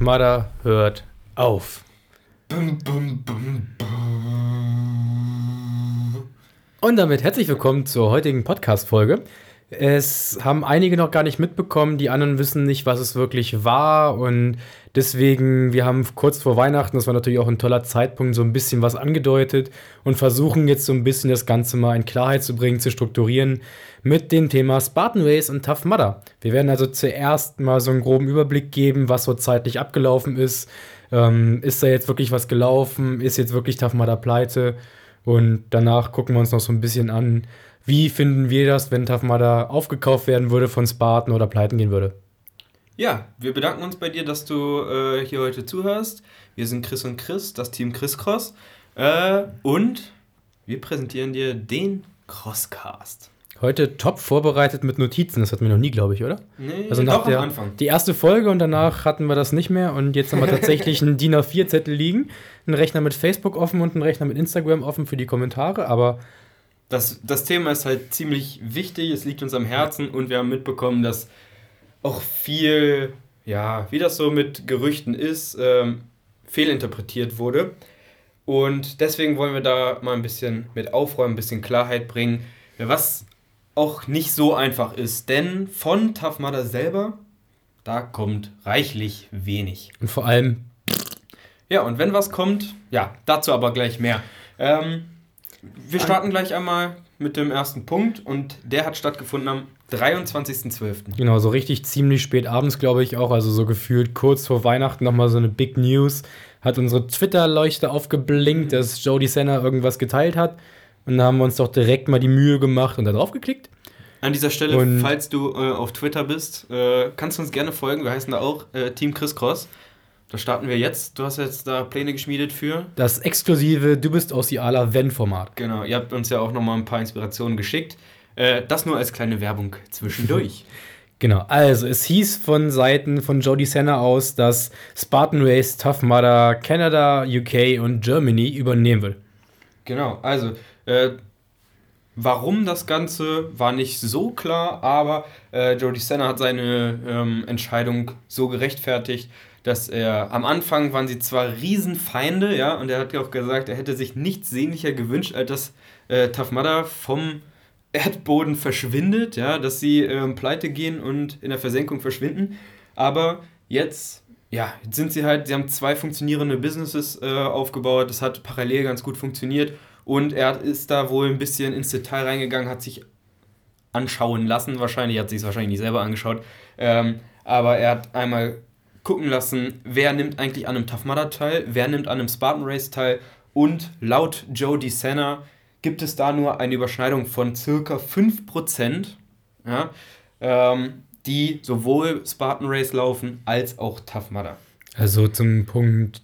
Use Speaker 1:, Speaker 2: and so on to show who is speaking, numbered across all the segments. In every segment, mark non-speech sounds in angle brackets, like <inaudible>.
Speaker 1: Mudder hört auf.
Speaker 2: Bum, bum, bum,
Speaker 1: Und damit herzlich willkommen zur heutigen Podcast-Folge. Es haben einige noch gar nicht mitbekommen, die anderen wissen nicht, was es wirklich war. Und deswegen, wir haben kurz vor Weihnachten, das war natürlich auch ein toller Zeitpunkt, so ein bisschen was angedeutet und versuchen jetzt so ein bisschen das Ganze mal in Klarheit zu bringen, zu strukturieren mit dem Thema Spartan Race und Tough Mudder. Wir werden also zuerst mal so einen groben Überblick geben, was so zeitlich abgelaufen ist. Ähm, ist da jetzt wirklich was gelaufen? Ist jetzt wirklich Tough Mudder pleite? Und danach gucken wir uns noch so ein bisschen an, wie finden wir das, wenn Tough Mudder aufgekauft werden würde von Spartan oder pleiten gehen würde?
Speaker 2: Ja, wir bedanken uns bei dir, dass du äh, hier heute zuhörst. Wir sind Chris und Chris, das Team Chris Cross. Äh, und wir präsentieren dir den Crosscast.
Speaker 1: Heute top vorbereitet mit Notizen, das hatten wir noch nie, glaube ich, oder?
Speaker 2: Nee,
Speaker 1: Also nach
Speaker 2: doch
Speaker 1: der,
Speaker 2: am Anfang.
Speaker 1: die erste Folge und danach hatten wir das nicht mehr und jetzt haben wir <laughs> tatsächlich einen DIN A4-Zettel liegen, einen Rechner mit Facebook offen und einen Rechner mit Instagram offen für die Kommentare, aber
Speaker 2: Das, das Thema ist halt ziemlich wichtig, es liegt uns am Herzen und wir haben mitbekommen, dass auch viel, ja, wie das so mit Gerüchten ist, ähm, fehlinterpretiert wurde. Und deswegen wollen wir da mal ein bisschen mit aufräumen, ein bisschen Klarheit bringen, was auch nicht so einfach ist. Denn von Tough Mudder selber, da kommt reichlich wenig.
Speaker 1: und vor allem
Speaker 2: Ja, und wenn was kommt, ja, dazu aber gleich mehr. Ähm, wir starten gleich einmal mit dem ersten Punkt und der hat stattgefunden am 23.12.
Speaker 1: Genau, so richtig ziemlich spät abends, glaube ich auch. Also so gefühlt kurz vor Weihnachten nochmal so eine Big News. Hat unsere Twitter-Leuchte aufgeblinkt, dass Jody Senna irgendwas geteilt hat. Und da haben wir uns doch direkt mal die Mühe gemacht und da drauf geklickt.
Speaker 2: An dieser Stelle,
Speaker 1: Und-
Speaker 2: falls du äh, auf Twitter bist, äh, kannst du uns gerne folgen. Wir heißen da auch äh, Team Chris Cross. Da starten wir jetzt. Du hast jetzt da Pläne geschmiedet für.
Speaker 1: Das exklusive Du bist aus Ala Wenn-Format.
Speaker 2: Genau, ihr habt uns ja auch nochmal ein paar Inspirationen geschickt. Äh, das nur als kleine Werbung zwischendurch. <laughs>
Speaker 1: Genau, also es hieß von Seiten von Jody Senna aus, dass Spartan Race, Tough Mudder, Canada, UK und Germany übernehmen will.
Speaker 2: Genau, also äh, warum das Ganze war nicht so klar, aber äh, Jody Senna hat seine ähm, Entscheidung so gerechtfertigt, dass er am Anfang waren sie zwar Riesenfeinde, ja, und er hat ja auch gesagt, er hätte sich nichts sehnlicher gewünscht, als dass äh, Tough Mudder vom Erdboden verschwindet, ja, dass sie ähm, pleite gehen und in der Versenkung verschwinden. Aber jetzt, ja, jetzt sind sie halt, sie haben zwei funktionierende Businesses äh, aufgebaut, das hat parallel ganz gut funktioniert. Und er ist da wohl ein bisschen ins Detail reingegangen, hat sich anschauen lassen, wahrscheinlich, hat sich es wahrscheinlich nicht selber angeschaut, ähm, aber er hat einmal gucken lassen, wer nimmt eigentlich an einem Tough Mudder teil, wer nimmt an einem Spartan Race teil. Und laut Joe DeSena gibt es da nur eine Überschneidung von circa 5%, ja, ähm, die sowohl Spartan Race laufen als auch Tough Mudder.
Speaker 1: Also zum Punkt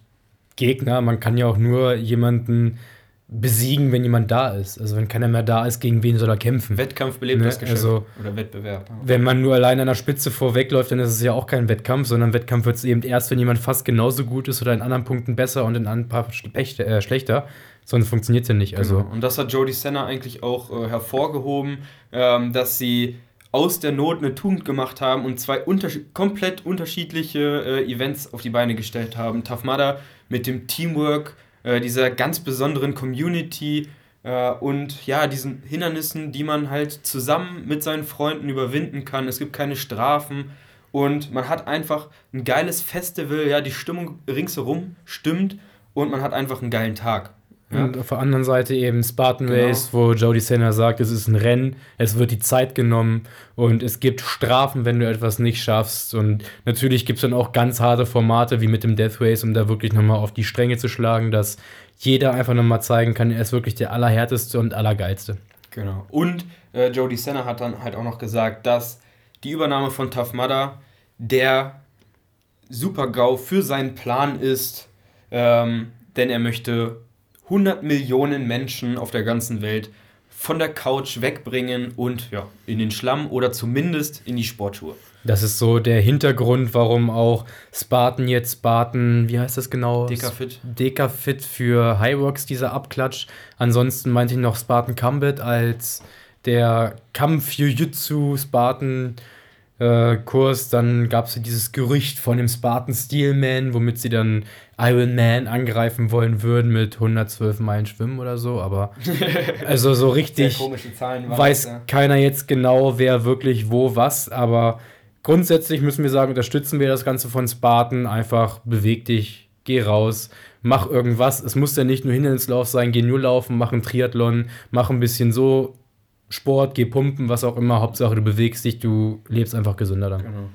Speaker 1: Gegner, man kann ja auch nur jemanden besiegen, wenn jemand da ist. Also wenn keiner mehr da ist, gegen wen soll er kämpfen?
Speaker 2: Wettkampf belebt
Speaker 1: Ne,
Speaker 2: das Geschäft
Speaker 1: also-
Speaker 2: oder Wettbewerb.
Speaker 1: Wenn man nur allein an der Spitze vorwegläuft, dann ist es ja auch kein Wettkampf, sondern Wettkampf wird es eben erst, wenn jemand fast genauso gut ist oder in anderen Punkten besser und in ein paar schlecht- äh, schlechter. Sonst funktioniert es ja nicht. Also
Speaker 2: Genau. Und das hat Jody Senna eigentlich auch äh, hervorgehoben, ähm, dass sie aus der Not eine Tugend gemacht haben und zwei unterschied komplett unterschiedliche äh, Events auf die Beine gestellt haben. Tough Mudder mit dem Teamwork, äh, dieser ganz besonderen Community äh, und ja, diesen Hindernissen, die man halt zusammen mit seinen Freunden überwinden kann. Es gibt keine Strafen und man hat einfach ein geiles Festival, ja, die Stimmung ringsherum stimmt und man hat einfach einen geilen Tag. Ja.
Speaker 1: Und auf der anderen Seite eben Spartan
Speaker 2: Genau.
Speaker 1: Race, wo Jody Senna sagt, es ist ein Rennen, es wird die Zeit genommen und es gibt Strafen, wenn du etwas nicht schaffst. Und natürlich gibt es dann auch ganz harte Formate wie mit dem Death Race, um da wirklich nochmal auf die Stränge zu schlagen, dass jeder einfach nochmal zeigen kann, er ist wirklich der Allerhärteste und Allergeilste.
Speaker 2: Genau. Und äh, Jody Senna hat dann halt auch noch gesagt, dass die Übernahme von Tough Mudder der Super-GAU für seinen Plan ist, ähm, denn er möchte 100 Millionen Menschen auf der ganzen Welt von der Couch wegbringen und ja, in den Schlamm oder zumindest in die Sportschuhe.
Speaker 1: Das ist so der Hintergrund, warum auch Spartan jetzt Spartan, wie heißt das genau?
Speaker 2: Dekafit.
Speaker 1: Dekafit für Highworks, dieser Abklatsch. Ansonsten meinte ich noch Spartan Combat als der Kampf Jiu-Jitsu Spartan äh, Kurs. Dann gab es dieses Gerücht von dem Spartan Steelman, womit sie dann Iron Man angreifen wollen würden mit 112 Meilen Schwimmen oder so. Aber <laughs> also so richtig weiß ja. keiner jetzt genau, wer wirklich wo was. Aber grundsätzlich müssen wir sagen, unterstützen wir das Ganze von Spartan. Einfach beweg dich, geh raus, mach irgendwas. Es muss ja nicht nur Hindernislauf sein, geh nur laufen, mach einen Triathlon, mach ein bisschen so Sport, geh pumpen, was auch immer. Hauptsache, du bewegst dich, du lebst einfach gesünder dann. Genau.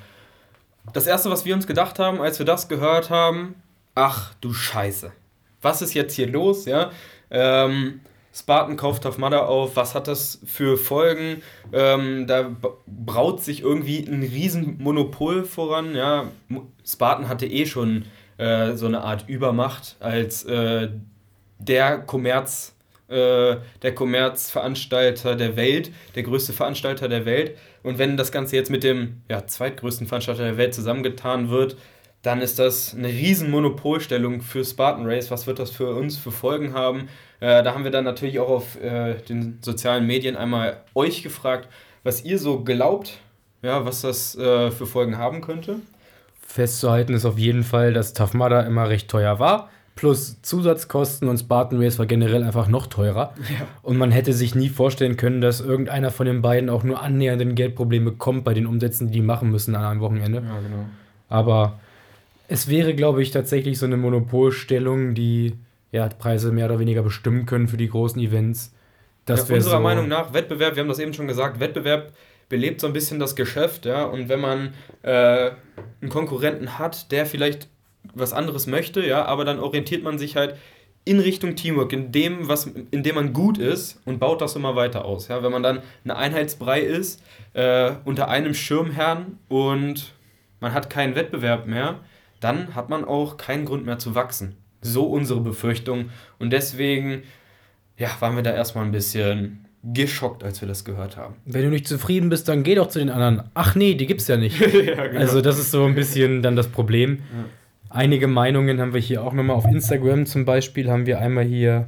Speaker 2: Das erste, was wir uns gedacht haben, als wir das gehört haben, ach du Scheiße. Was ist jetzt hier los? Ja? Ähm, Spartan kauft auf Mother auf, was hat das für Folgen? Ähm, da braut sich irgendwie ein Riesenmonopol voran. Ja? Spartan hatte eh schon äh, so eine Art Übermacht als äh, der Kommerz äh, der Kommerzveranstalter der Welt, der größte Veranstalter der Welt. Und wenn das Ganze jetzt mit dem ja, zweitgrößten Veranstalter der Welt zusammengetan wird, dann ist das eine riesen Monopolstellung für Spartan Race. Was wird das für uns für Folgen haben? Äh, da haben wir dann natürlich auch auf äh, den sozialen Medien einmal euch gefragt, was ihr so glaubt, ja, was das äh, für Folgen haben könnte.
Speaker 1: Festzuhalten ist auf jeden Fall, dass Tough Mudder immer recht teuer war plus Zusatzkosten und Spartan Race war generell einfach noch teurer. Ja. Und man hätte sich nie vorstellen können, dass irgendeiner von den beiden auch nur annähernd ein Geldproblem bekommt bei den Umsätzen, die die machen müssen an einem Wochenende. Ja, genau. Aber es wäre, glaube ich, tatsächlich so eine Monopolstellung, die ja, Preise mehr oder weniger bestimmen können für die großen Events.
Speaker 2: Das ja, unserer so Meinung nach, Wettbewerb, wir haben das eben schon gesagt, Wettbewerb belebt so ein bisschen das Geschäft, ja. Und wenn man äh, einen Konkurrenten hat, der vielleicht was anderes möchte, ja, aber dann orientiert man sich halt in Richtung Teamwork, in dem, was, in dem man gut ist und baut das immer weiter aus. Ja? Wenn man dann eine Einheitsbrei ist, äh, unter einem Schirmherrn und man hat keinen Wettbewerb mehr, dann hat man auch keinen Grund mehr zu wachsen. So unsere Befürchtung. Und deswegen ja, waren wir da erstmal ein bisschen geschockt, als wir das gehört haben.
Speaker 1: Wenn du nicht zufrieden bist, dann geh doch zu den anderen. Ach nee, die gibt's ja nicht. <laughs> ja, genau. Also das ist so ein bisschen dann das Problem. Ja. Einige Meinungen haben wir hier auch nochmal auf Instagram zum Beispiel. Haben wir einmal hier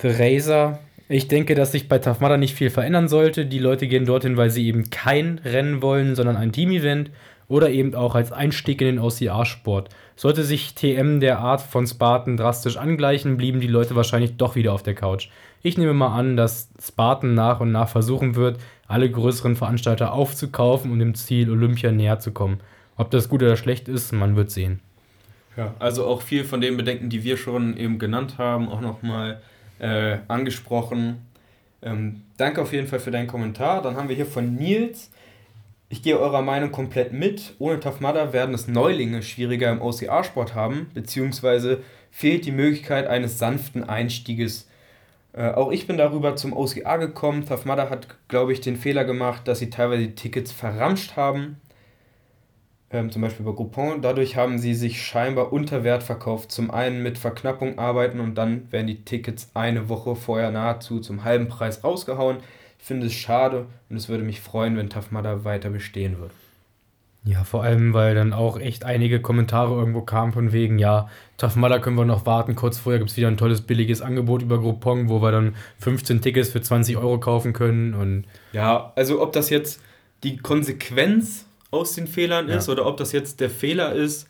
Speaker 1: The Razer. Ich denke, dass sich bei Tafmada nicht viel verändern sollte. Die Leute gehen dorthin, weil sie eben kein Rennen wollen, sondern ein Team-Event oder eben auch als Einstieg in den OCR-Sport. Sollte sich TM der Art von Spartan drastisch angleichen, blieben die Leute wahrscheinlich doch wieder auf der Couch. Ich nehme mal an, dass Spartan nach und nach versuchen wird, alle größeren Veranstalter aufzukaufen, um dem Ziel Olympia näher zu kommen. Ob das gut oder schlecht ist, man wird sehen.
Speaker 2: Ja, also auch viel von den Bedenken, die wir schon eben genannt haben, auch nochmal äh, angesprochen. Ähm, danke auf jeden Fall für deinen Kommentar. Dann haben wir hier von Nils. Ich gehe eurer Meinung komplett mit. Ohne Tough Mudder werden es Neulinge schwieriger im OCR-Sport haben, beziehungsweise fehlt die Möglichkeit eines sanften Einstieges. Äh, auch ich bin darüber zum OCR gekommen. Tough Mudder hat, glaube ich, den Fehler gemacht, dass sie teilweise die Tickets verramscht haben ähm, zum Beispiel bei Groupon. Dadurch haben sie sich scheinbar unter Wert verkauft. Zum einen mit Verknappung arbeiten und dann werden die Tickets eine Woche vorher nahezu zum halben Preis rausgehauen. Ich finde es schade und es würde mich freuen, wenn Tafmada weiter bestehen würde.
Speaker 1: Ja, vor allem, weil dann auch echt einige Kommentare irgendwo kamen von wegen, ja, Tough Mudder können wir noch warten. Kurz vorher gibt es wieder ein tolles, billiges Angebot über Groupon, wo wir dann 15 Tickets für 20 Euro kaufen können. Und
Speaker 2: ja, also ob das jetzt die Konsequenz aus den Fehlern ist oder ob das jetzt der Fehler ist,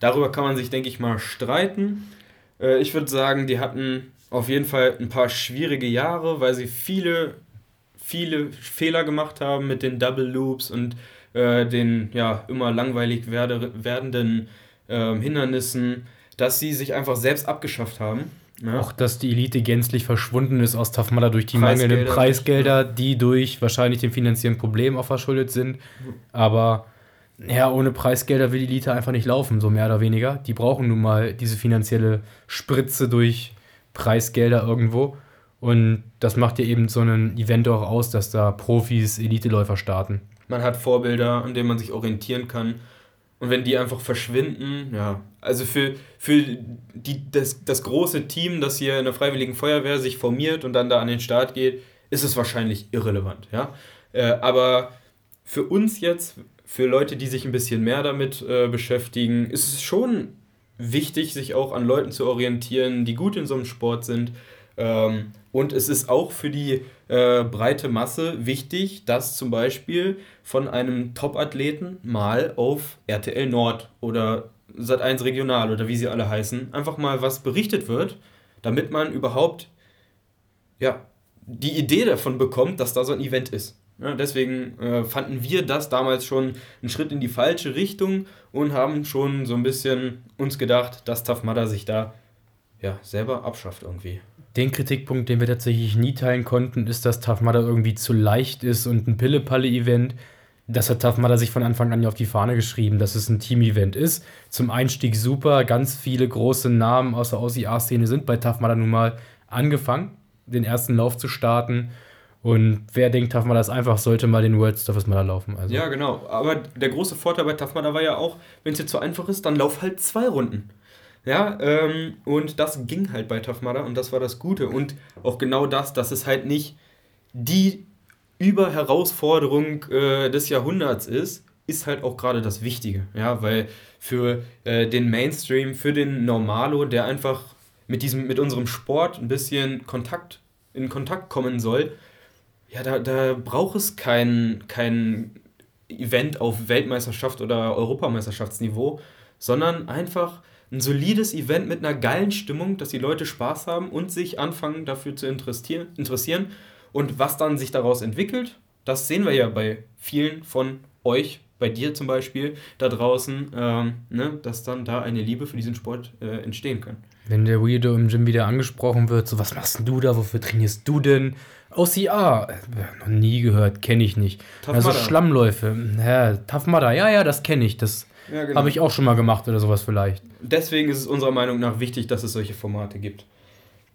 Speaker 2: darüber kann man sich, denke ich mal, streiten. Äh, ich würde sagen, die hatten auf jeden Fall ein paar schwierige Jahre, weil sie viele, viele Fehler gemacht haben mit den Double Loops und äh, den ja immer langweilig werde, werdenden äh, Hindernissen, dass sie sich einfach selbst abgeschafft haben.
Speaker 1: Ja. Auch, dass die Elite gänzlich verschwunden ist aus Tafmada durch die Preisgelder mangelnden Preisgelder, die durch wahrscheinlich den finanziellen Problem auch verschuldet sind. Aber ja, ohne Preisgelder will die Elite einfach nicht laufen, so mehr oder weniger. Die brauchen nun mal diese finanzielle Spritze durch Preisgelder irgendwo. Und das macht ja eben so ein Event auch aus, dass da Profis, Eliteläufer starten.
Speaker 2: Man hat Vorbilder, an denen man sich orientieren kann. Und wenn die einfach verschwinden, ja. Also für, für die, das, das große Team, das hier in der Freiwilligen Feuerwehr sich formiert und dann da an den Start geht, ist es wahrscheinlich irrelevant, ja. Äh, aber für uns jetzt, für Leute, die sich ein bisschen mehr damit äh, beschäftigen, ist es schon wichtig, sich auch an Leuten zu orientieren, die gut in so einem Sport sind. Ähm, und es ist auch für die äh, breite Masse wichtig, dass zum Beispiel von einem Top-Athleten mal auf RTL Nord oder Sat1 Regional oder wie sie alle heißen, einfach mal was berichtet wird, damit man überhaupt ja, die Idee davon bekommt, dass da so ein Event ist. Ja, deswegen äh, fanden wir das damals schon einen Schritt in die falsche Richtung und haben schon so ein bisschen uns gedacht, dass Mudder sich da ja, selber abschafft irgendwie.
Speaker 1: Den Kritikpunkt, den wir tatsächlich nie teilen konnten, ist, dass Mudder irgendwie zu leicht ist und ein Pille-Palle-Event. Das hat Mudder sich von Anfang an auf die Fahne geschrieben, dass es ein Team-Event ist. Zum Einstieg super, ganz viele große Namen aus der OCR-Szene sind bei Mudder nun mal angefangen, den ersten Lauf zu starten. Und wer denkt, Mudder ist einfach, sollte mal den World Toughest Mudder laufen.
Speaker 2: Also. Ja, genau. Aber der große Vorteil bei Mudder war ja auch, wenn es jetzt so einfach ist, dann lauf halt zwei Runden. Ja, ähm, und das ging halt bei Tough Mudder und das war das Gute. Und auch genau das, dass es halt nicht die Überherausforderung äh, des Jahrhunderts ist, ist halt auch gerade das Wichtige. Ja, weil für äh, den Mainstream, für den Normalo, der einfach mit diesem, mit unserem Sport ein bisschen Kontakt, in Kontakt kommen soll, ja, da, da braucht es kein, kein Event auf Weltmeisterschaft oder Europameisterschaftsniveau, sondern einfach ein solides Event mit einer geilen Stimmung, dass die Leute Spaß haben und sich anfangen dafür zu interessieren. Und was dann sich daraus entwickelt, das sehen wir ja bei vielen von euch, bei dir zum Beispiel, da draußen, ähm, ne, dass dann da eine Liebe für diesen Sport äh, entstehen kann.
Speaker 1: Wenn der Weirdo im Gym wieder angesprochen wird, so was machst du da, wofür trainierst du denn? OCR, äh, noch nie gehört, kenne ich nicht. Tough also Mudder. Schlammläufe, ja, Tough Mudder, ja, ja, das kenne ich, das ja, genau. habe ich auch schon mal gemacht oder sowas vielleicht.
Speaker 2: Deswegen ist es unserer Meinung nach wichtig, dass es solche Formate gibt.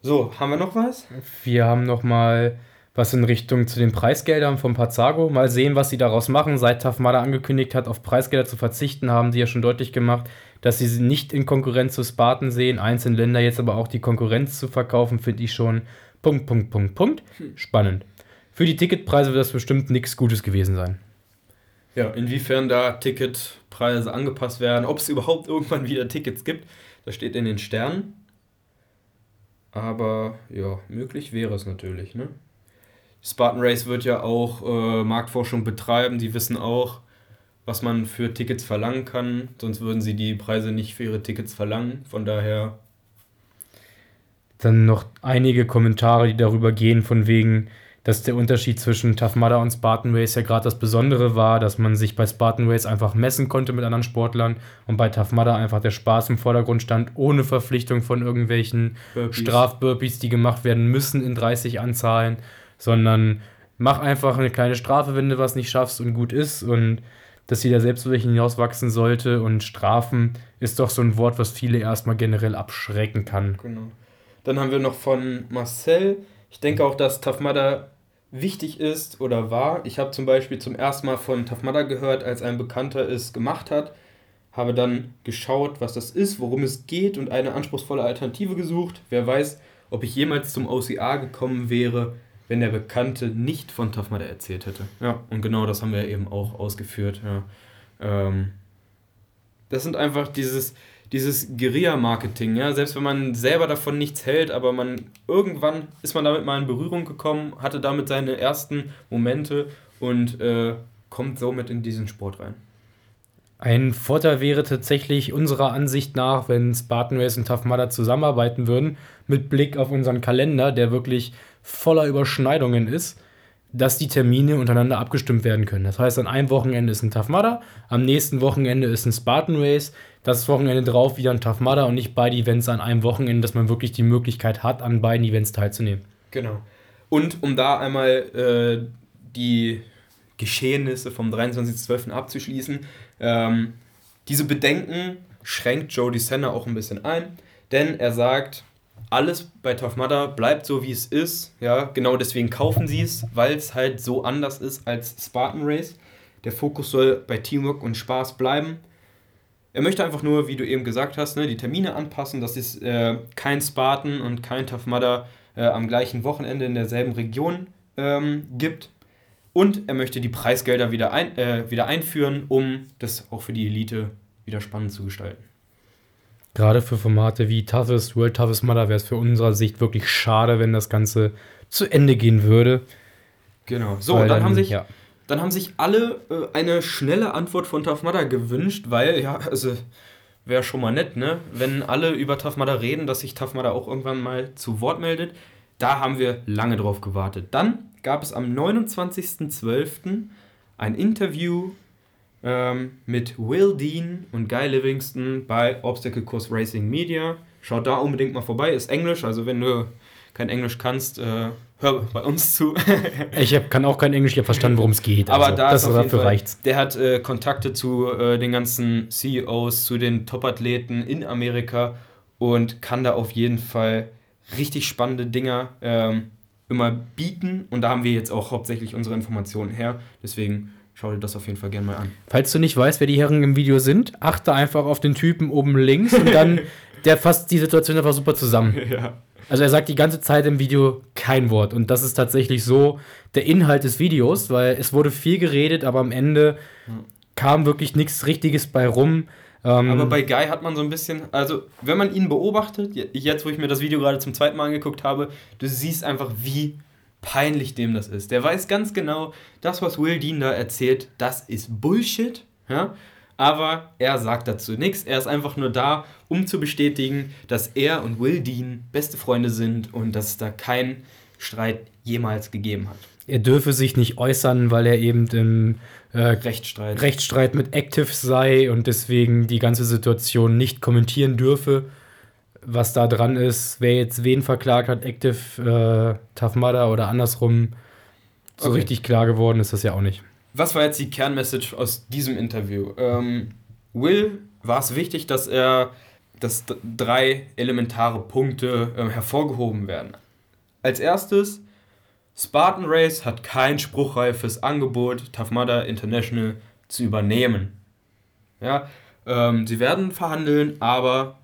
Speaker 2: So, haben wir noch was?
Speaker 1: Wir haben noch mal was in Richtung zu den Preisgeldern von Pazzago. Mal sehen, was sie daraus machen. Seit Mudder angekündigt hat, auf Preisgelder zu verzichten, haben sie ja schon deutlich gemacht, dass sie sie nicht in Konkurrenz zu Spartan sehen. Einzelne Länder jetzt aber auch die Konkurrenz zu verkaufen, finde ich schon Punkt, Punkt, Punkt, Punkt. Hm. Spannend. Für die Ticketpreise wird das bestimmt nichts Gutes gewesen sein.
Speaker 2: Ja, inwiefern da Ticketpreise angepasst werden, ob es überhaupt irgendwann wieder Tickets gibt, das steht in den Sternen. Aber ja, möglich wäre es natürlich. Ne? Spartan Race wird ja auch äh, Marktforschung betreiben. Die wissen auch, was man für Tickets verlangen kann. Sonst würden sie die Preise nicht für ihre Tickets verlangen. Von daher
Speaker 1: dann noch einige Kommentare, die darüber gehen, von wegen, dass der Unterschied zwischen Tough Mudder und Spartan Race ja gerade das Besondere war, dass man sich bei Spartan Race einfach messen konnte mit anderen Sportlern und bei Tough Mudder einfach der Spaß im Vordergrund stand, ohne Verpflichtung von irgendwelchen Strafburpees, die gemacht werden müssen in 30 Anzahlen, sondern mach einfach eine kleine Strafe, wenn du was nicht schaffst und gut ist und dass jeder selbst über hinauswachsen sollte und Strafen ist doch so ein Wort, was viele erstmal generell abschrecken kann.
Speaker 2: Genau. Dann haben wir noch von Marcel. Ich denke auch, dass Tough Mudder wichtig ist oder war. Ich habe zum Beispiel zum ersten Mal von Mudder gehört, als ein Bekannter es gemacht hat. Habe dann geschaut, was das ist, worum es geht und eine anspruchsvolle Alternative gesucht. Wer weiß, ob ich jemals zum OCA gekommen wäre, wenn der Bekannte nicht von Mudder erzählt hätte. Ja, und genau das haben wir eben auch ausgeführt. Ja. Ähm, das sind einfach dieses, dieses Guerilla-Marketing, ja, selbst wenn man selber davon nichts hält, aber man irgendwann ist man damit mal in Berührung gekommen, hatte damit seine ersten Momente und äh, kommt somit in diesen Sport rein.
Speaker 1: Ein Vorteil wäre tatsächlich unserer Ansicht nach, wenn Spartan Race und Tough Mudder zusammenarbeiten würden, mit Blick auf unseren Kalender, der wirklich voller Überschneidungen ist, dass die Termine untereinander abgestimmt werden können. Das heißt, an einem Wochenende ist ein Tough Mudder, am nächsten Wochenende ist ein Spartan Race, das Wochenende drauf wieder ein Tough Mudder und nicht beide Events an einem Wochenende, dass man wirklich die Möglichkeit hat, an beiden Events teilzunehmen.
Speaker 2: Genau. Und um da einmal äh, die Geschehnisse vom 23.12. abzuschließen, ähm, diese Bedenken schränkt Jody Senna auch ein bisschen ein, denn er sagt, alles bei Tough Mudder bleibt so, wie es ist. Ja, genau deswegen kaufen sie es, weil es halt so anders ist als Spartan Race. Der Fokus soll bei Teamwork und Spaß bleiben. Er möchte einfach nur, wie du eben gesagt hast, ne, die Termine anpassen, dass es äh, kein Spartan und kein Tough Mudder äh, am gleichen Wochenende in derselben Region ähm, gibt. Und er möchte die Preisgelder wieder, ein, äh, wieder einführen, um das auch für die Elite wieder spannend zu gestalten.
Speaker 1: Gerade für Formate wie Toughest, World Toughest Mother wäre es für unserer Sicht wirklich schade, wenn das Ganze zu Ende gehen würde.
Speaker 2: Genau. So, dann, dann, haben sich, ja. dann haben sich alle äh, eine schnelle Antwort von Tough Mudder gewünscht, weil, ja, also wäre schon mal nett, ne? Wenn alle über Tough Mudder reden, dass sich Tough Mudder auch irgendwann mal zu Wort meldet. Da haben wir lange drauf gewartet. Dann gab es am 29.12. ein Interview ähm, mit Will Dean und Guy Livingston bei Obstacle Course Racing Media. Schaut da unbedingt mal vorbei, ist Englisch, also wenn du kein Englisch kannst, äh, hör bei uns zu. <laughs>
Speaker 1: ich hab, kann auch kein Englisch, ich habe verstanden, worum es geht.
Speaker 2: Aber also, da das dafür reicht's. Der hat äh, Kontakte zu äh, den ganzen CEOs, zu den Top-Athleten in Amerika und kann da auf jeden Fall richtig spannende Dinger ähm, immer bieten. Und da haben wir jetzt auch hauptsächlich unsere Informationen her. Deswegen schau dir das auf jeden Fall gerne mal an.
Speaker 1: Falls du nicht weißt, wer die Herren im Video sind, achte einfach auf den Typen oben links und dann, <laughs> der fasst die Situation einfach super zusammen. <laughs> Ja. Also er sagt die ganze Zeit im Video kein Wort. Und das ist tatsächlich so der Inhalt des Videos, weil es wurde viel geredet, aber am Ende kam wirklich nichts Richtiges bei rum.
Speaker 2: Ähm aber bei Guy hat man so ein bisschen, also wenn man ihn beobachtet, jetzt wo ich mir das Video gerade zum zweiten Mal angeguckt habe, du siehst einfach, wie peinlich dem das ist. Der weiß ganz genau, das, was Will Dean da erzählt, das ist Bullshit. Ja? aber er sagt dazu nichts. Er ist einfach nur da, um zu bestätigen, dass er und Will Dean beste Freunde sind und dass es da keinen Streit jemals gegeben hat.
Speaker 1: Er dürfe sich nicht äußern, weil er eben im äh, Rechtsstreit. Rechtsstreit mit Active sei und deswegen die ganze Situation nicht kommentieren dürfe. Was da dran ist, wer jetzt wen verklagt hat, Active, äh, Tough Mudder oder andersrum, so okay. richtig klar geworden ist das ja auch nicht
Speaker 2: was war jetzt die Kernmessage aus diesem Interview? Ähm, Will war es wichtig, dass er dass drei elementare Punkte äh, hervorgehoben werden. Als erstes, Spartan Race hat kein spruchreifes Angebot, Tough Mudder International zu übernehmen. Ja, ähm, sie werden verhandeln, aber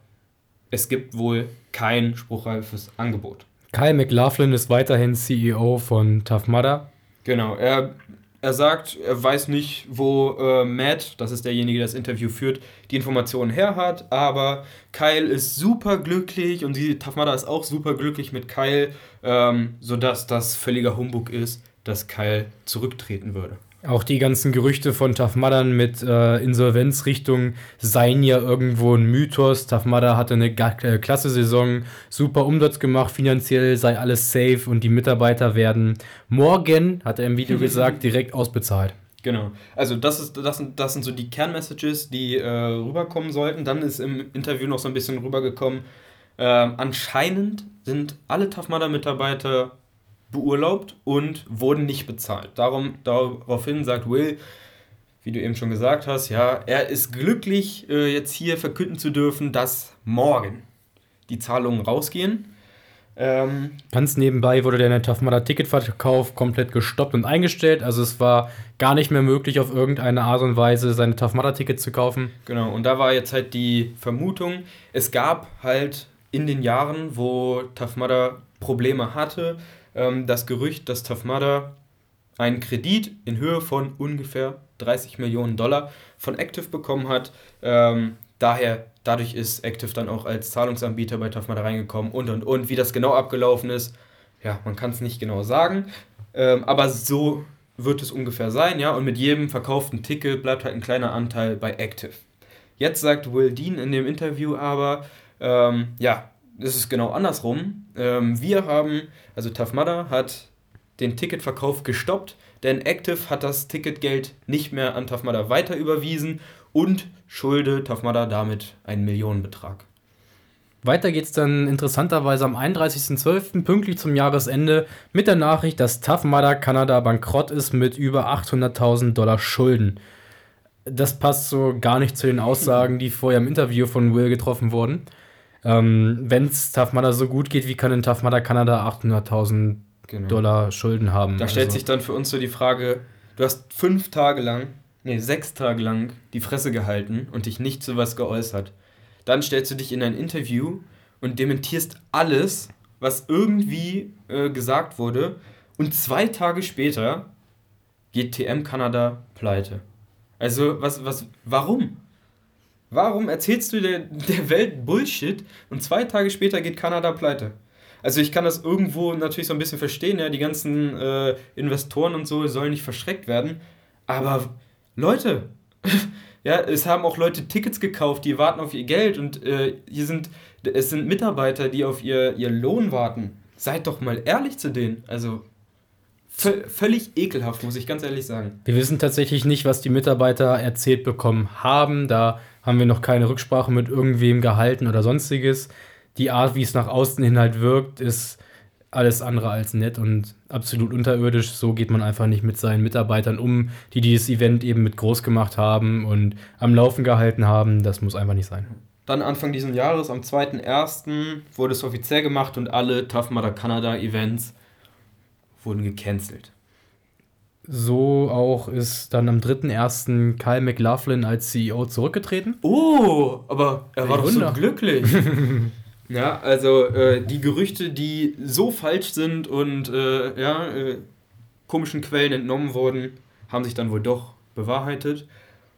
Speaker 2: es gibt wohl kein spruchreifes Angebot.
Speaker 1: Kyle McLaughlin ist weiterhin CEO von Tough Mudder.
Speaker 2: Genau, er er sagt, er weiß nicht, wo äh, Matt, das ist derjenige, der das Interview führt, die Informationen her hat, aber Kyle ist super glücklich und die Tafmada ist auch super glücklich mit Kyle, ähm, sodass das völliger Humbug ist, dass Kyle zurücktreten würde.
Speaker 1: Auch die ganzen Gerüchte von Tough Muddern mit äh, Insolvenzrichtung seien ja irgendwo ein Mythos. Tough Mudder hatte eine äh, klasse Saison, super Umsatz gemacht, finanziell sei alles safe und die Mitarbeiter werden morgen, hat er im Video gesagt, direkt ausbezahlt.
Speaker 2: Genau. Also das, ist, das, sind, das sind so die Kernmessages, die äh, rüberkommen sollten. Dann ist im Interview noch so ein bisschen rübergekommen, äh, anscheinend sind alle Tough Mudder Mitarbeiter beurlaubt und wurden nicht bezahlt. Darum, daraufhin sagt Will, wie du eben schon gesagt hast, ja, er ist glücklich, äh, jetzt hier verkünden zu dürfen, dass morgen die Zahlungen rausgehen.
Speaker 1: Ähm, Ganz nebenbei wurde der Mudder Ticketverkauf komplett gestoppt und eingestellt. Also es war gar nicht mehr möglich, auf irgendeine Art und Weise seine Tough Mudder Tickets zu kaufen.
Speaker 2: Genau, und da war jetzt halt die Vermutung, es gab halt in den Jahren, wo Mudder Probleme hatte, ähm, das Gerücht, dass Tafmada einen Kredit in Höhe von ungefähr 30 Millionen Dollar von Active bekommen hat. Ähm, daher, dadurch ist Active dann auch als Zahlungsanbieter bei Tafmada reingekommen und und und. Wie das genau abgelaufen ist, ja, man kann es nicht genau sagen. Ähm, aber so wird es ungefähr sein, ja. Und mit jedem verkauften Ticket bleibt halt ein kleiner Anteil bei Active. Jetzt sagt Will Dean in dem Interview aber, ähm, ja, es ist genau andersrum. Ähm, wir haben, also Mudder hat den Ticketverkauf gestoppt, denn Active hat das Ticketgeld nicht mehr an Mudder weiter überwiesen und schulde Mudder damit einen Millionenbetrag.
Speaker 1: Weiter geht's dann interessanterweise am 31.12. pünktlich zum Jahresende mit der Nachricht, dass Mudder Kanada bankrott ist mit über 800.000 Dollar Schulden. Das passt so gar nicht zu den Aussagen, die vorher im Interview von Will getroffen wurden. Ähm, Wenn es Mudder so gut geht, wie kann in Mudder Kanada 800.000 genau. Dollar Schulden haben?
Speaker 2: Da stellt also. sich dann für uns so die Frage, du hast fünf Tage lang, nee, sechs Tage lang die Fresse gehalten und dich nicht zu was geäußert. Dann stellst du dich in ein Interview und dementierst alles, was irgendwie äh, gesagt wurde. Und zwei Tage später geht TM Kanada pleite. Also, was, was, warum? Warum erzählst du der, der Welt Bullshit und zwei Tage später geht Kanada pleite? Also ich kann das irgendwo natürlich so ein bisschen verstehen, ja, die ganzen äh, Investoren und so sollen nicht verschreckt werden. Aber Leute, <laughs> ja, es haben auch Leute Tickets gekauft, die warten auf ihr Geld und äh, hier sind, es sind Mitarbeiter, die auf ihr, ihr Lohn warten. Seid doch mal ehrlich zu denen. Also völlig ekelhaft, muss ich ganz ehrlich sagen.
Speaker 1: Wir wissen tatsächlich nicht, was die Mitarbeiter erzählt bekommen haben. Da haben wir noch keine Rücksprache mit irgendwem gehalten oder sonstiges. Die Art, wie es nach außen hin halt wirkt, ist alles andere als nett und absolut unterirdisch. So geht man einfach nicht mit seinen Mitarbeitern um, die dieses Event eben mit groß gemacht haben und am Laufen gehalten haben. Das muss einfach nicht sein.
Speaker 2: Dann Anfang dieses Jahres, am 2.1., wurde es offiziell gemacht und alle Tough Mudder Canada Events wurden gecancelt.
Speaker 1: So auch ist dann am 3.1. Kyle McLaughlin als CEO zurückgetreten.
Speaker 2: Oh, aber er war doch so glücklich. <laughs> ja, also äh, die Gerüchte, die so falsch sind und äh, ja, äh, komischen Quellen entnommen wurden, haben sich dann wohl doch bewahrheitet.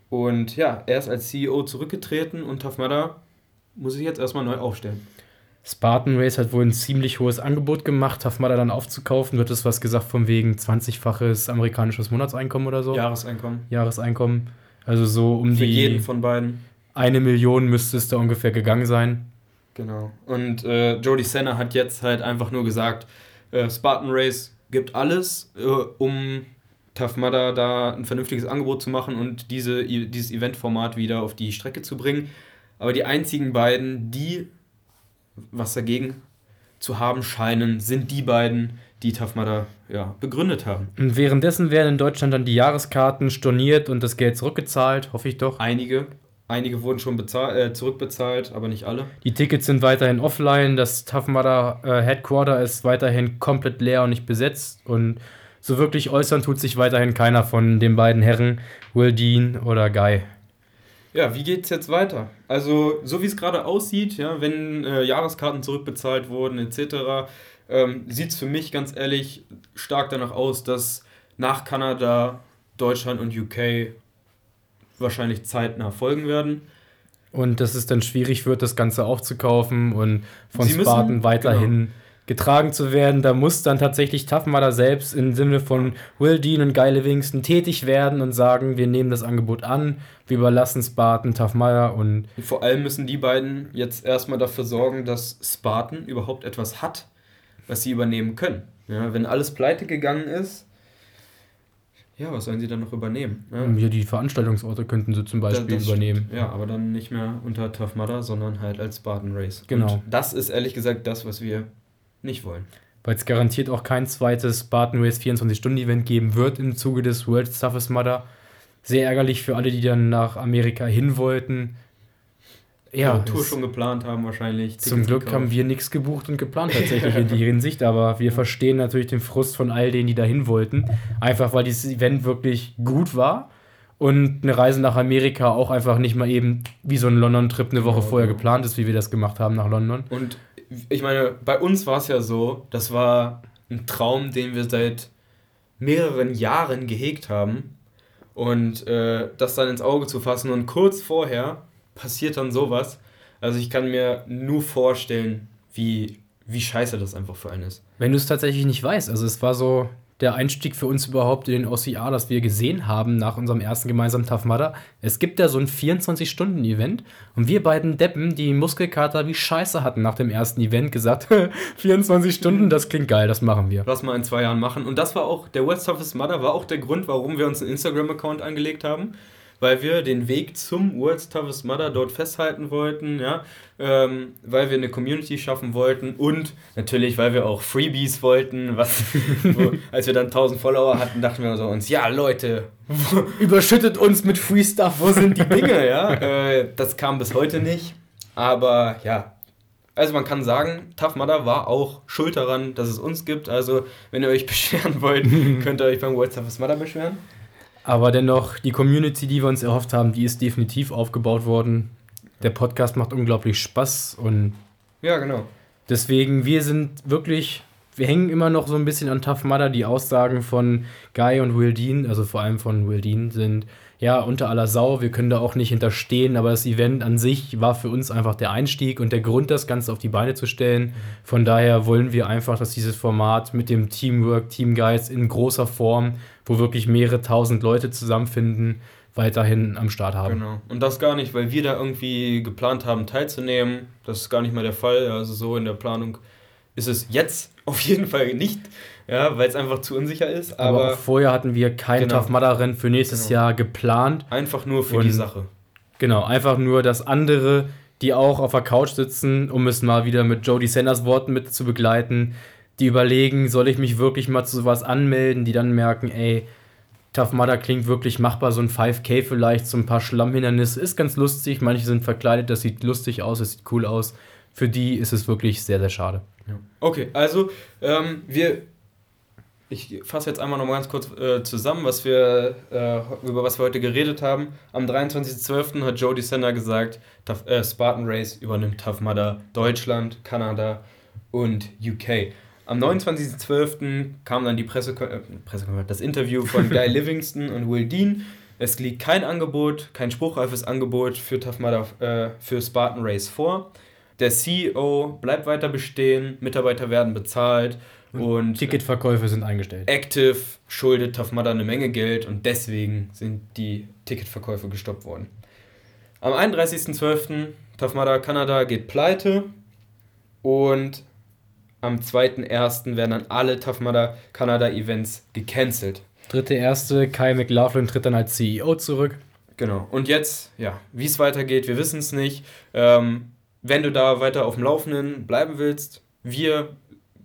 Speaker 2: Und ja, er ist als CEO zurückgetreten und Tafmada muss sich jetzt erstmal neu aufstellen.
Speaker 1: Spartan Race hat wohl ein ziemlich hohes Angebot gemacht, Tafmada dann aufzukaufen. Wird es was gesagt von wegen 20-faches amerikanisches Monatseinkommen oder so?
Speaker 2: Jahreseinkommen.
Speaker 1: Jahreseinkommen. Also so um
Speaker 2: Für
Speaker 1: die.
Speaker 2: jeden von beiden.
Speaker 1: Eine Million müsste es da ungefähr gegangen sein.
Speaker 2: Genau. Und äh, Jody Senna hat jetzt halt einfach nur gesagt, äh, Spartan Race gibt alles, äh, um Tafmada da ein vernünftiges Angebot zu machen und diese, dieses Eventformat wieder auf die Strecke zu bringen. Aber die einzigen beiden, die was dagegen zu haben scheinen, sind die beiden, die Tafmada ja, begründet haben.
Speaker 1: Und währenddessen werden in Deutschland dann die Jahreskarten storniert und das Geld zurückgezahlt, hoffe ich doch.
Speaker 2: Einige. Einige wurden schon äh, zurückbezahlt, aber nicht alle.
Speaker 1: Die Tickets sind weiterhin offline. Das Tough Mudder äh, Headquarter ist weiterhin komplett leer und nicht besetzt. Und so wirklich äußern tut sich weiterhin keiner von den beiden Herren, Will Dean oder Guy.
Speaker 2: Ja, wie geht es jetzt weiter? Also, so wie es gerade aussieht, ja, wenn äh, Jahreskarten zurückbezahlt wurden, etc., ähm, sieht es für mich ganz ehrlich stark danach aus, dass nach Kanada, Deutschland und UK wahrscheinlich zeitnah folgen werden.
Speaker 1: Und dass es dann schwierig wird, das Ganze aufzukaufen und von Spartan müssen, weiterhin. Genau getragen zu werden. Da muss dann tatsächlich Mudder selbst im Sinne von Will Dean und Guy Livingston tätig werden und sagen, wir nehmen das Angebot an, wir überlassen Spartan, Mudder und...
Speaker 2: Vor allem müssen die beiden jetzt erstmal dafür sorgen, dass Spartan überhaupt etwas hat, was sie übernehmen können. Ja, wenn alles pleite gegangen ist, ja, was sollen sie dann noch übernehmen?
Speaker 1: Ja, ja die Veranstaltungsorte könnten sie zum Beispiel das, das übernehmen.
Speaker 2: Stimmt. Ja, aber dann nicht mehr unter Tough Mudder, sondern halt als Spartan Race. Genau. Und das ist ehrlich gesagt das, was wir nicht wollen.
Speaker 1: Weil es garantiert auch kein zweites Spartan Race 24-Stunden-Event geben wird im Zuge des World Toughest Mudder. Sehr ärgerlich für alle, die dann nach Amerika hin wollten.
Speaker 2: Ja, Tour schon geplant haben wahrscheinlich.
Speaker 1: Tickets zum Glück gekauft. haben wir nichts gebucht und geplant tatsächlich in die Hinsicht, aber wir verstehen natürlich den Frust von all denen, die dahin wollten. Einfach weil dieses Event wirklich gut war und eine Reise nach Amerika auch einfach nicht mal eben wie so ein London-Trip eine Woche genau, vorher genau. geplant ist, wie wir das gemacht haben nach London.
Speaker 2: Und ich meine, bei uns war es ja so, das war ein Traum, den wir seit mehreren Jahren gehegt haben. Und äh, das dann ins Auge zu fassen und kurz vorher passiert dann sowas. Also ich kann mir nur vorstellen, wie, wie scheiße das einfach für einen ist.
Speaker 1: Wenn du es tatsächlich nicht weißt, also es war so, der Einstieg für uns überhaupt in den OCR, das wir gesehen haben nach unserem ersten gemeinsamen Tough Mudder. Es gibt ja so ein 24-Stunden-Event und wir beiden Deppen, die Muskelkater wie Scheiße hatten nach dem ersten Event, gesagt, <laughs> 24 Stunden, das klingt geil, das machen wir.
Speaker 2: Lass mal in zwei Jahren machen. Und das war auch, der West Toughest Mudder war auch der Grund, warum wir uns einen Instagram-Account angelegt haben weil wir den Weg zum World's Toughest Mother dort festhalten wollten, ja, ähm, weil wir eine Community schaffen wollten und natürlich, weil wir auch Freebies wollten, was, <laughs> wo, als wir dann 1000 Follower hatten, dachten wir so uns, ja Leute, <laughs> überschüttet uns mit Free Stuff, wo sind die Dinge, ja, äh, das kam bis heute nicht, aber ja, also man kann sagen, Tough Mudder war auch schuld daran, dass es uns gibt. Also wenn ihr euch <laughs> beschweren wollt, könnt ihr euch beim World Toughest Mudder beschweren.
Speaker 1: Aber dennoch, die Community, die wir uns erhofft haben, die ist definitiv aufgebaut worden. Der Podcast macht unglaublich Spaß und.
Speaker 2: Ja, genau.
Speaker 1: Deswegen, wir sind wirklich wir hängen immer noch so ein bisschen an Tough Mudder. Die Aussagen von Guy und Will Dean, also vor allem von Will Dean, sind ja unter aller Sau. Wir können da auch nicht hinterstehen, aber das Event an sich war für uns einfach der Einstieg und der Grund, das Ganze auf die Beine zu stellen. Von daher wollen wir einfach, dass dieses Format mit dem Teamwork, Teamgeist in großer Form, wo wirklich mehrere tausend Leute zusammenfinden, weiterhin am Start haben.
Speaker 2: Genau. Und das gar nicht, weil wir da irgendwie geplant haben, teilzunehmen. Das ist gar nicht mal der Fall. Also so in der Planung ist es jetzt <laughs> auf jeden Fall nicht, ja, weil es einfach zu unsicher ist.
Speaker 1: Aber, aber vorher hatten wir kein genau. Tough Mudder Rennen für nächstes genau. Jahr geplant.
Speaker 2: Einfach nur für Und die Sache.
Speaker 1: Genau, einfach nur, dass andere, die auch auf der Couch sitzen, um es mal wieder mit Jody Sanders Worten mit zu begleiten, die überlegen, soll ich mich wirklich mal zu sowas anmelden, die dann merken, ey, Tough Mudder klingt wirklich machbar, so ein 5K vielleicht, so ein paar Schlammhindernisse, ist ganz lustig, manche sind verkleidet, das sieht lustig aus, es sieht cool aus. Für die ist es wirklich sehr, sehr schade.
Speaker 2: Ja. Okay, also ähm, wir, ich fasse jetzt einmal noch mal ganz kurz äh, zusammen, was wir, äh, über was wir heute geredet haben. Am 23.12. hat Joe Descender gesagt, Tough, äh, Spartan Race übernimmt Tough Mudder Deutschland, Kanada und UK. Am 29.12. kam dann die Presse, äh, Pressekonferenz, das Interview von Guy <laughs> Livingston und Will Dean. Es liegt kein Angebot, kein spruchreifes Angebot für Tough Mudder äh, für Spartan Race vor. Der CEO bleibt weiter bestehen, Mitarbeiter werden bezahlt und, und
Speaker 1: Ticketverkäufe sind eingestellt.
Speaker 2: Active schuldet Mudder eine Menge Geld und deswegen sind die Ticketverkäufe gestoppt worden. Am 31.12. Tough Mudder Kanada geht pleite und am 2.1. werden dann alle Mudder Kanada Events gecancelt.
Speaker 1: Dritte erste, Kai McLaughlin tritt dann als CEO zurück.
Speaker 2: Genau. Und jetzt, ja, wie es weitergeht, wir wissen es nicht. Ähm, wenn du da weiter auf dem Laufenden bleiben willst, wir,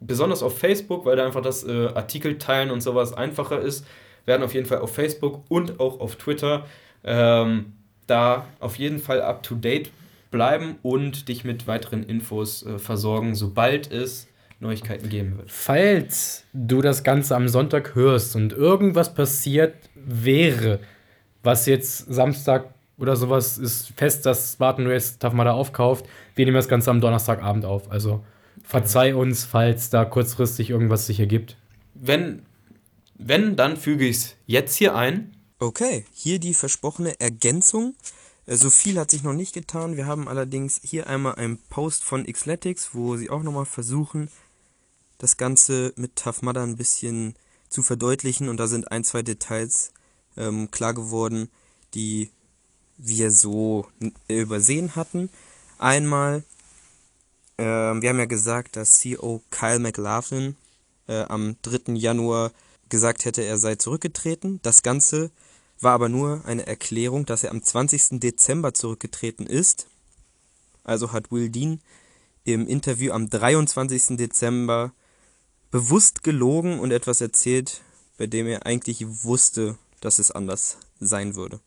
Speaker 2: besonders auf Facebook, weil da einfach das äh, Artikel teilen und sowas einfacher ist, werden auf jeden Fall auf Facebook und auch auf Twitter ähm, da auf jeden Fall up to date bleiben und dich mit weiteren Infos äh, versorgen, sobald es Neuigkeiten geben wird.
Speaker 1: Falls du das Ganze am Sonntag hörst und irgendwas passiert wäre, was jetzt Samstag oder sowas ist fest, dass Spartan Race Tafmada aufkauft. Wir nehmen das Ganze am Donnerstagabend auf. Also verzeih uns, falls da kurzfristig irgendwas sich ergibt.
Speaker 2: Wenn, wenn dann füge ich es jetzt hier ein.
Speaker 3: Okay, hier die versprochene Ergänzung. Äh, so viel hat sich noch nicht getan. Wir haben allerdings hier einmal einen Post von Xletics, wo sie auch nochmal versuchen, das Ganze mit Tough Mudder ein bisschen zu verdeutlichen. Und da sind ein, zwei Details ähm, klar geworden, die wir so übersehen hatten. Einmal, äh, wir haben ja gesagt, dass CEO Kyle McLaughlin äh, am 3. Januar gesagt hätte, er sei zurückgetreten. Das Ganze war aber nur eine Erklärung, dass er am 20. Dezember zurückgetreten ist. Also hat Will Dean im Interview am 23. Dezember bewusst gelogen und etwas erzählt, bei dem er eigentlich wusste, dass es anders sein würde.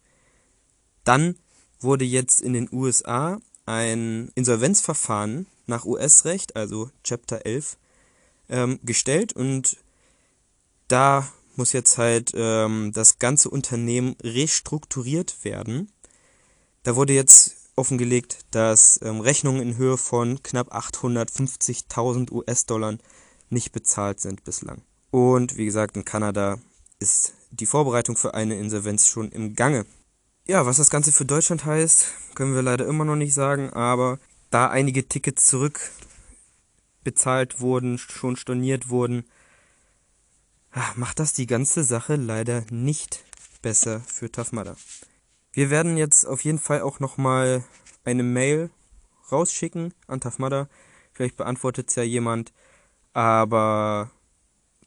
Speaker 3: Dann wurde jetzt in den USA ein Insolvenzverfahren nach US-Recht, also Chapter 11, ähm, gestellt und da muss jetzt halt ähm, das ganze Unternehmen restrukturiert werden. Da wurde jetzt offengelegt, dass ähm, Rechnungen in Höhe von knapp 850.000 US-Dollar nicht bezahlt sind bislang. Und wie gesagt, in Kanada ist die Vorbereitung für eine Insolvenz schon im Gange. Ja, was das Ganze für Deutschland heißt, können wir leider immer noch nicht sagen, aber da einige Tickets zurückbezahlt wurden, schon storniert wurden, ah, macht das die ganze Sache leider nicht besser für Mudder. Wir werden jetzt auf jeden Fall auch nochmal eine Mail rausschicken an Mudder. Vielleicht beantwortet es ja jemand, aber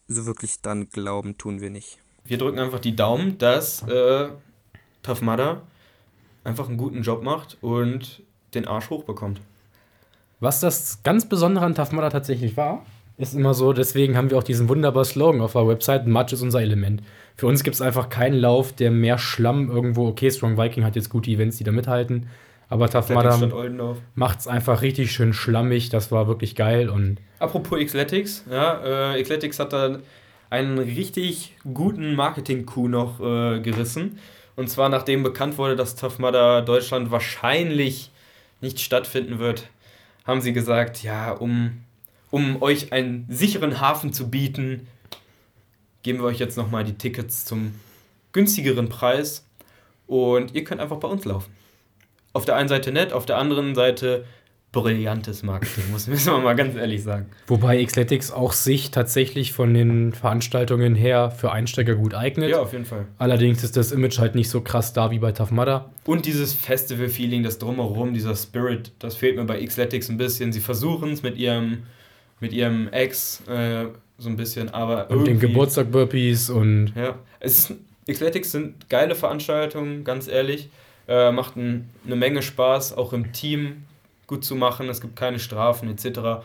Speaker 3: so wirklich dann glauben tun wir nicht.
Speaker 2: Wir drücken einfach die Daumen, dass äh, Tough Mudder einfach einen guten Job macht und den Arsch hochbekommt.
Speaker 1: Was das ganz Besondere an Tough Mudder tatsächlich war, ist immer so, deswegen haben wir auch diesen wunderbaren Slogan auf der Website, Match ist unser Element. Für uns gibt es einfach keinen Lauf, der mehr Schlamm irgendwo, okay, Strong Viking hat jetzt gute Events, die da mithalten, aber Tough Mudder macht es einfach richtig schön schlammig, das war wirklich geil und
Speaker 2: Apropos Xletics, ja, äh, Xletics hat da einen richtig guten Marketing-Coup noch äh, gerissen. Und zwar nachdem bekannt wurde, dass Tough Mudder Deutschland wahrscheinlich nicht stattfinden wird, haben sie gesagt, ja, um, um euch einen sicheren Hafen zu bieten, geben wir euch jetzt nochmal die Tickets zum günstigeren Preis und ihr könnt einfach bei uns laufen. Auf der einen Seite nett, auf der anderen Seite brillantes Marketing, muss man <laughs> mal ganz ehrlich sagen.
Speaker 1: Wobei Xletics auch sich tatsächlich von den Veranstaltungen her für Einsteiger gut eignet.
Speaker 2: Ja, auf jeden Fall.
Speaker 1: Allerdings ist das Image halt nicht so krass da wie bei Tough Mudder.
Speaker 2: Und dieses Festival-Feeling, das Drumherum, dieser Spirit, das fehlt mir bei Xletics ein bisschen. Sie versuchen es mit ihrem, mit ihrem Ex äh, so ein bisschen, aber.
Speaker 1: Und den Geburtstag-Burpees und.
Speaker 2: Ja, es ist, Xletics sind geile Veranstaltungen, ganz ehrlich. Äh, macht ein, eine Menge Spaß, auch im Team gut zu machen. Es gibt keine Strafen etc.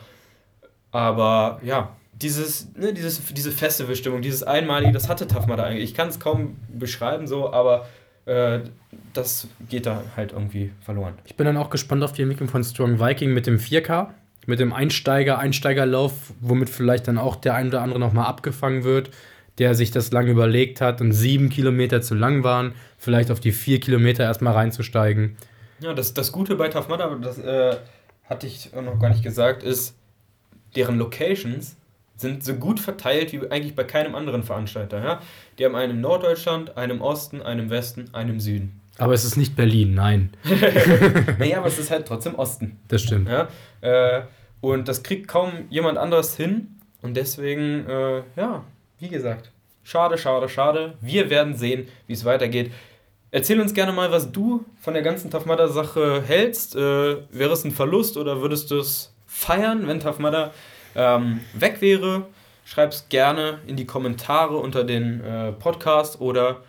Speaker 2: Aber ja, dieses, ne, dieses, diese Festivalstimmung, dieses Einmalige, das hatte Tafmada eigentlich. Ich kann es kaum beschreiben so, aber äh, das geht da halt irgendwie verloren.
Speaker 1: Ich bin dann auch gespannt auf die Entwicklung von Strong Viking mit dem 4K, mit dem Einsteiger, Einsteigerlauf, womit vielleicht dann auch der ein oder andere nochmal abgefangen wird, der sich das lange überlegt hat und sieben Kilometer zu lang waren, vielleicht auf die vier Kilometer erstmal reinzusteigen.
Speaker 2: Ja, das, das Gute bei Tough Mudder, das äh, hatte ich noch gar nicht gesagt, ist, deren Locations sind so gut verteilt wie eigentlich bei keinem anderen Veranstalter. Ja? Die haben einen im Norddeutschland, einen im Osten, einen im Westen, einen im Süden.
Speaker 1: Aber es ist nicht Berlin, nein. <laughs>
Speaker 2: naja, aber es ist halt trotzdem Osten.
Speaker 1: Das stimmt.
Speaker 2: Ja? Äh, und das kriegt kaum jemand anderes hin. Und deswegen, äh, ja, wie gesagt, schade, schade, schade. Wir werden sehen, wie es weitergeht. Erzähl uns gerne mal, was du von der ganzen Tough Mudder Sache hältst. Äh, wäre es ein Verlust oder würdest du es feiern, wenn Mudder ähm, weg wäre? Schreib es gerne in die Kommentare unter den äh, Podcast oder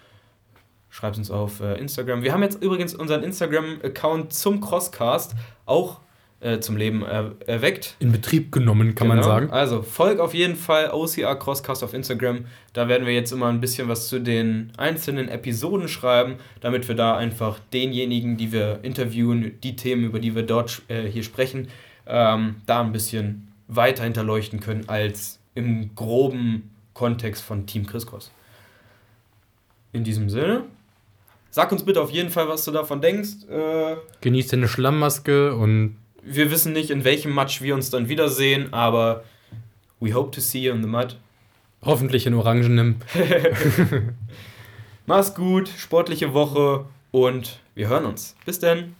Speaker 2: schreib es uns auf äh, Instagram. Wir haben jetzt übrigens unseren Instagram-Account zum Crosscast auch äh, zum Leben er erweckt.
Speaker 1: In Betrieb genommen, kann genau. man sagen.
Speaker 2: Also folg auf jeden Fall OCR Crosscast auf Instagram. Da werden wir jetzt immer ein bisschen was zu den einzelnen Episoden schreiben, damit wir da einfach denjenigen, die wir interviewen, die Themen, über die wir dort äh, hier sprechen, ähm, da ein bisschen weiter hinterleuchten können als im groben Kontext von Team Chris Cross. In diesem Sinne, sag uns bitte auf jeden Fall, was du davon denkst. Äh,
Speaker 1: Genieß deine Schlammmaske und
Speaker 2: wir wissen nicht, in welchem Match wir uns dann wiedersehen, aber we hope to see you in the mud.
Speaker 1: Hoffentlich in orangenem. <laughs> <laughs>
Speaker 2: Mach's gut, sportliche Woche und wir hören uns. Bis dann.